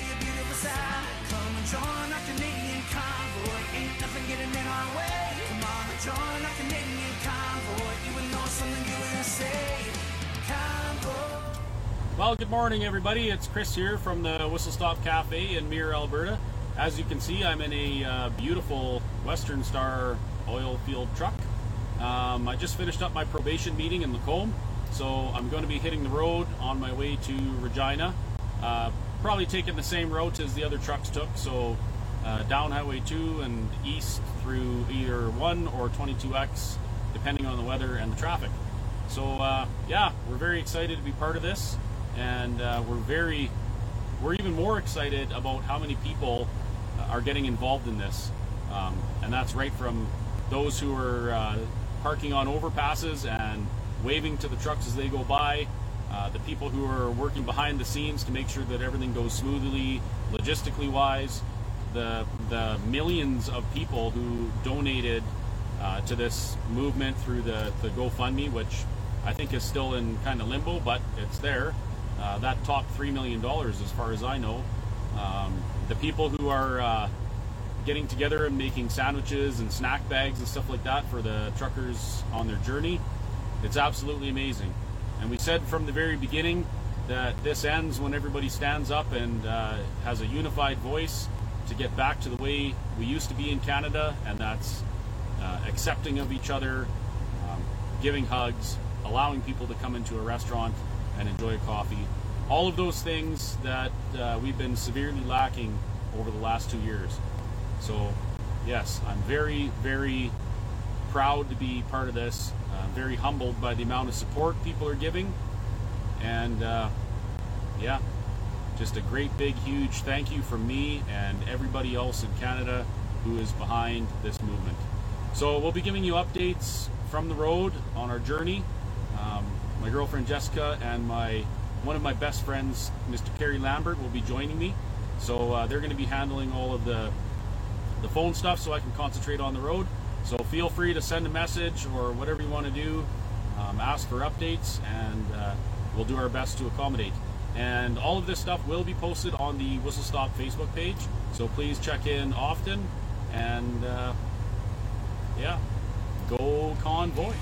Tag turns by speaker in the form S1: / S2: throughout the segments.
S1: see a beautiful. Come and join our Canadian convoy. Ain't nothing getting in our way. Come on and join our Canadian convoy. You will know something.
S2: Well, good morning, everybody. It's Chris here from the Whistle Stop Cafe in Mirror, Alberta. As you can see, I'm in a uh, beautiful Western Star oil field truck. Um, I just finished up my probation meeting in Lacombe, so I'm going to be hitting the road on my way to Regina. Uh, probably taking the same route as the other trucks took, so uh, down Highway 2 and east through either 1 or 22X, depending on the weather and the traffic. So uh, yeah, we're very excited to be part of this, and uh, we're very, we're even more excited about how many people uh, are getting involved in this, um, and that's right from those who are uh, parking on overpasses and waving to the trucks as they go by, uh, the people who are working behind the scenes to make sure that everything goes smoothly, logistically wise, the the millions of people who donated uh, to this movement through the, the GoFundMe, which I think is still in kind of limbo, but it's there. Uh, that topped $3 million as far as I know. Um, the people who are uh, getting together and making sandwiches and snack bags and stuff like that for the truckers on their journey, it's absolutely amazing. And we said from the very beginning that this ends when everybody stands up and uh, has a unified voice to get back to the way we used to be in Canada, and that's uh, accepting of each other, um, giving hugs, allowing people to come into a restaurant and enjoy a coffee. All of those things that uh, we've been severely lacking over the last two years. So, yes, I'm very, very proud to be part of this. I'm very humbled by the amount of support people are giving. And uh, yeah, just a great, big, huge thank you from me and everybody else in Canada who is behind this movement. So we'll be giving you updates from the road on our journey. Um, my girlfriend Jessica and my one of my best friends, Mr. Kerry Lambert, will be joining me. So uh, they're going to be handling all of the the phone stuff, so I can concentrate on the road. So feel free to send a message or whatever you want to do. Um, ask for updates, and uh, we'll do our best to accommodate. And all of this stuff will be posted on the Whistle Stop Facebook page. So please check in often. And uh, yeah, go convoy.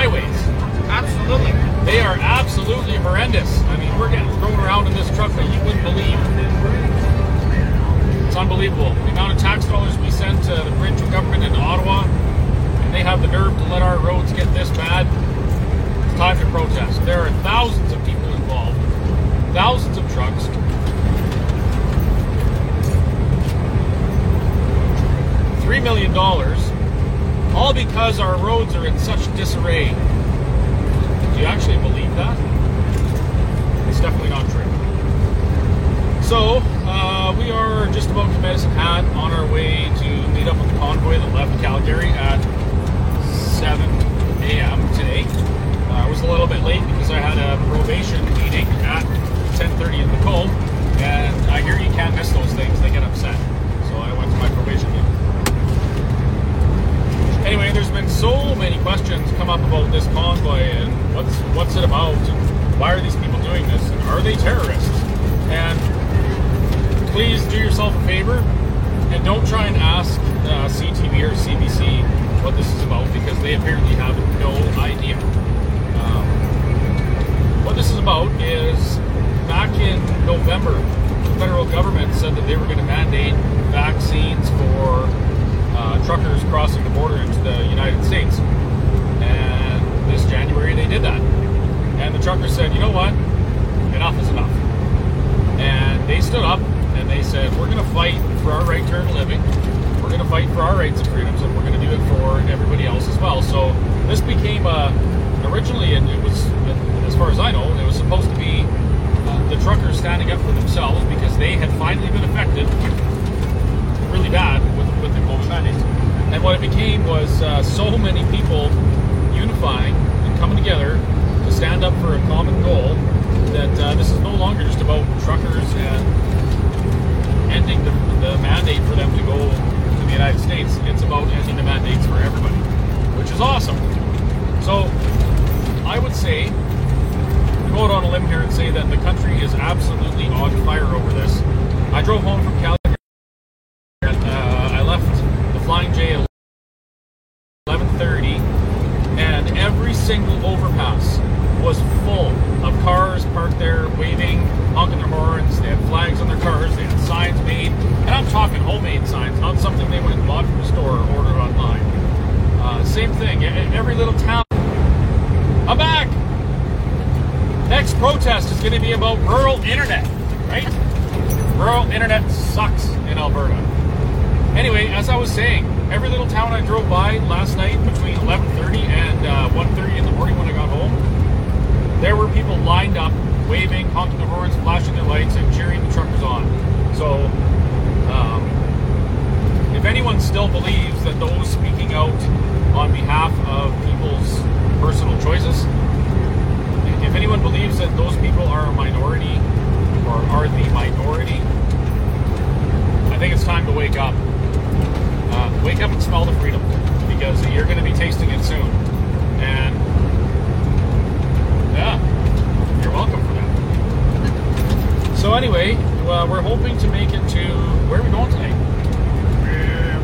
S2: Highways.
S3: Absolutely.
S2: They are absolutely horrendous. I mean, we're getting thrown around in this truck that you wouldn't believe. It's unbelievable. The amount of tax dollars we send to the provincial government in Ottawa, and they have the nerve to let our roads get this bad. It's time to protest. There are thousands of people involved, thousands of trucks. Three million dollars, all because our roads are in such disarray. Do you actually believe that? It's definitely not true. So, uh, we are just about to Medicine Hat on our way to meet up with the convoy that left Calgary at 7 a.m. today. Uh, I was a little bit late because I had a probation meeting at 10.30 in Lacombe, and I hear you can't miss those things. They get upset. So I went to my probation meeting. Anyway, there's been so many questions come up about this convoy and what's what's it about and why are these people doing this and are they terrorists? And please do yourself a favor and don't try and ask uh, CTV or CBC what this is about because they apparently have no idea. Um, what this is about is back in November, the federal government said that they were going to mandate vaccines for uh, truckers crossing the border into the United States. And this January they did that. And the truckers said, you know what? Enough is enough. And they stood up and they said, we're going to fight for our right to earn a living. We're going to fight for our rights and freedoms, and we're going to do it for everybody else as well. So this became a originally, and it was, as far as I know, it was supposed to be uh, the truckers standing up for themselves because they had finally been affected really bad with, with the COVID mandates. And what it became was uh, so many people unifying and coming together to stand up for a common goal that uh, this is no longer just about truckers and ending the, the mandate for them to go to the United States. It's about ending the mandates for everybody, which is awesome. So I would say, go out on a limb here and say that the country is absolutely on fire over this. I drove home from Calgary was full of cars parked there, waving, honking their horns. They had flags on their cars. They had signs made, and I'm talking homemade signs, not something they went and bought from the store or ordered online. Uh, same thing. Every little town. I'm back. Next protest is going to be about rural internet, right? Rural internet sucks in Alberta. Anyway, as I was saying, every little town I drove by last night between 11:30 and uh, 1:30 in the morning when I got home, there were people lined up, waving, honking their horns, flashing their lights, and cheering the truckers on. So, um, if anyone still believes that those speaking out on behalf of people's personal choices, if anyone believes that those people are a minority or are the minority, I think it's time to wake up. Uh, wake up and smell the freedom because you're going to be tasting it soon. And yeah, you're welcome for that. So anyway, uh, we're hoping to make it to where are we going tonight?
S3: Uh,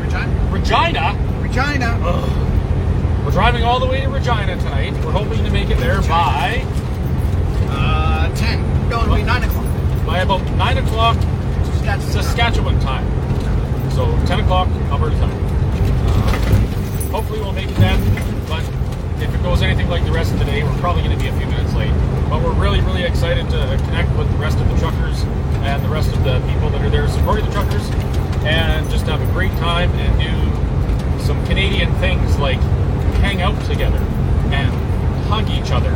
S3: Regina?
S2: Regina. Ugh. We're driving all the way to Regina tonight. We're hoping to make it there by
S3: Uh, 10. No, it'll be 9 o'clock.
S2: by about nine o'clock
S3: That's
S2: Saskatchewan time. So 10 o'clock Alberta time. Uh, hopefully we'll make it then, but if it goes anything like the rest of the day, we're probably going to be a few minutes late. But we're really, really excited to connect with the rest of the truckers and the rest of the people that are there supporting the truckers and just have a great time and do some Canadian things like hang out together and hug each other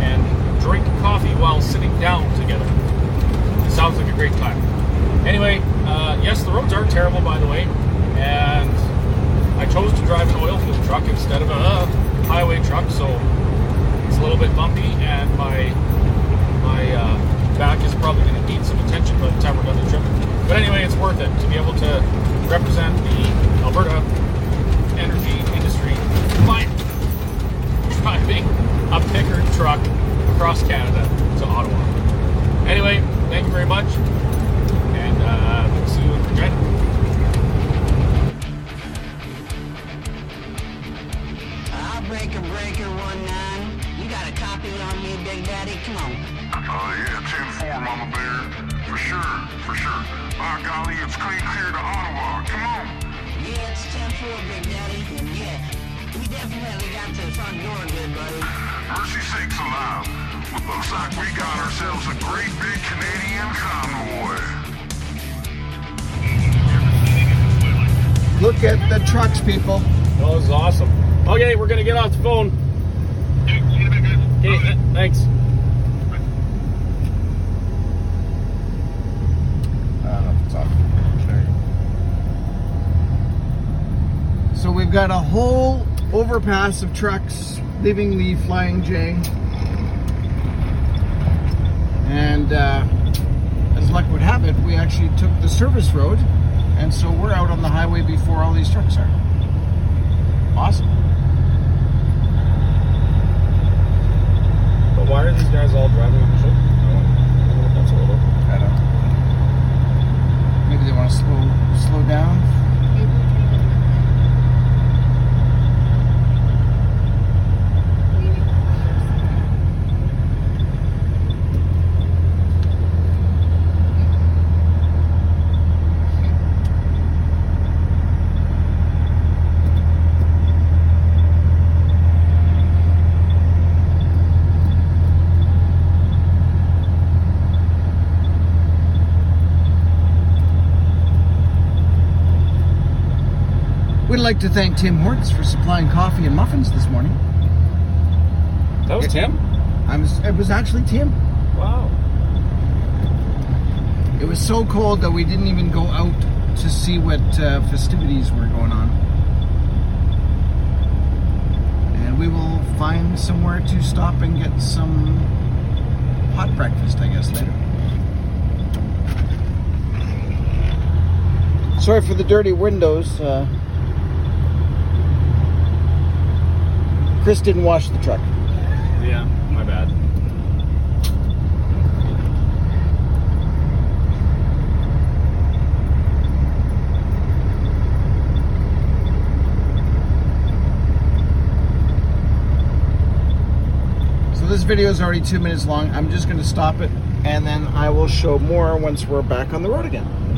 S2: and drink coffee while sitting down together. It sounds like a great time. Anyway, uh, yes, the roads are terrible, by the way, and I chose to drive an oil field truck instead of a highway truck, so it's a little bit bumpy, and my my uh, back is probably going to need some attention by the time we're done the trip. But anyway, it's worth it to be able to represent the Alberta a Pickard truck across Canada to Ottawa. Anyway, thank you very much, and uh, we'll see you in Regina.
S4: I'll break a breaker one nine. You got a copy on me, Big Daddy? Come on.
S5: Uh, yeah, 10-4, Mama Bear. For sure, for sure. By golly, it's clean clear to Ottawa. Come on.
S4: Yeah, it's 10-4, Big Daddy. And yeah, we definitely got to the front door good, buddy.
S5: Mercy sakes alive. Looks like we got ourselves a great big Canadian convoy.
S3: Look at the trucks, people.
S2: That was awesome. Okay, we're gonna get off the phone. Okay, th- thanks.
S3: I don't know if it's off. So we've got a whole overpass of trucks leaving the Flying J. And uh, as luck would have it, we actually took the service road, and so we're out on the highway before all these trucks are. Awesome.
S2: But why are these guys all driving on the show? That's a little.
S3: I don't. Maybe they want to slow slow down. Like to thank Tim Hortons for supplying coffee and muffins this morning.
S2: That was Tim.
S3: I was, it was actually Tim.
S2: Wow.
S3: It was so cold that we didn't even go out to see what uh, festivities were going on. And we will find somewhere to stop and get some hot breakfast, I guess, later. Sorry for the dirty windows. Uh, Chris didn't wash the truck.
S2: Yeah, my bad.
S3: So this video is already two minutes long. I'm just going to stop it and then I will show more once we're back on the road again.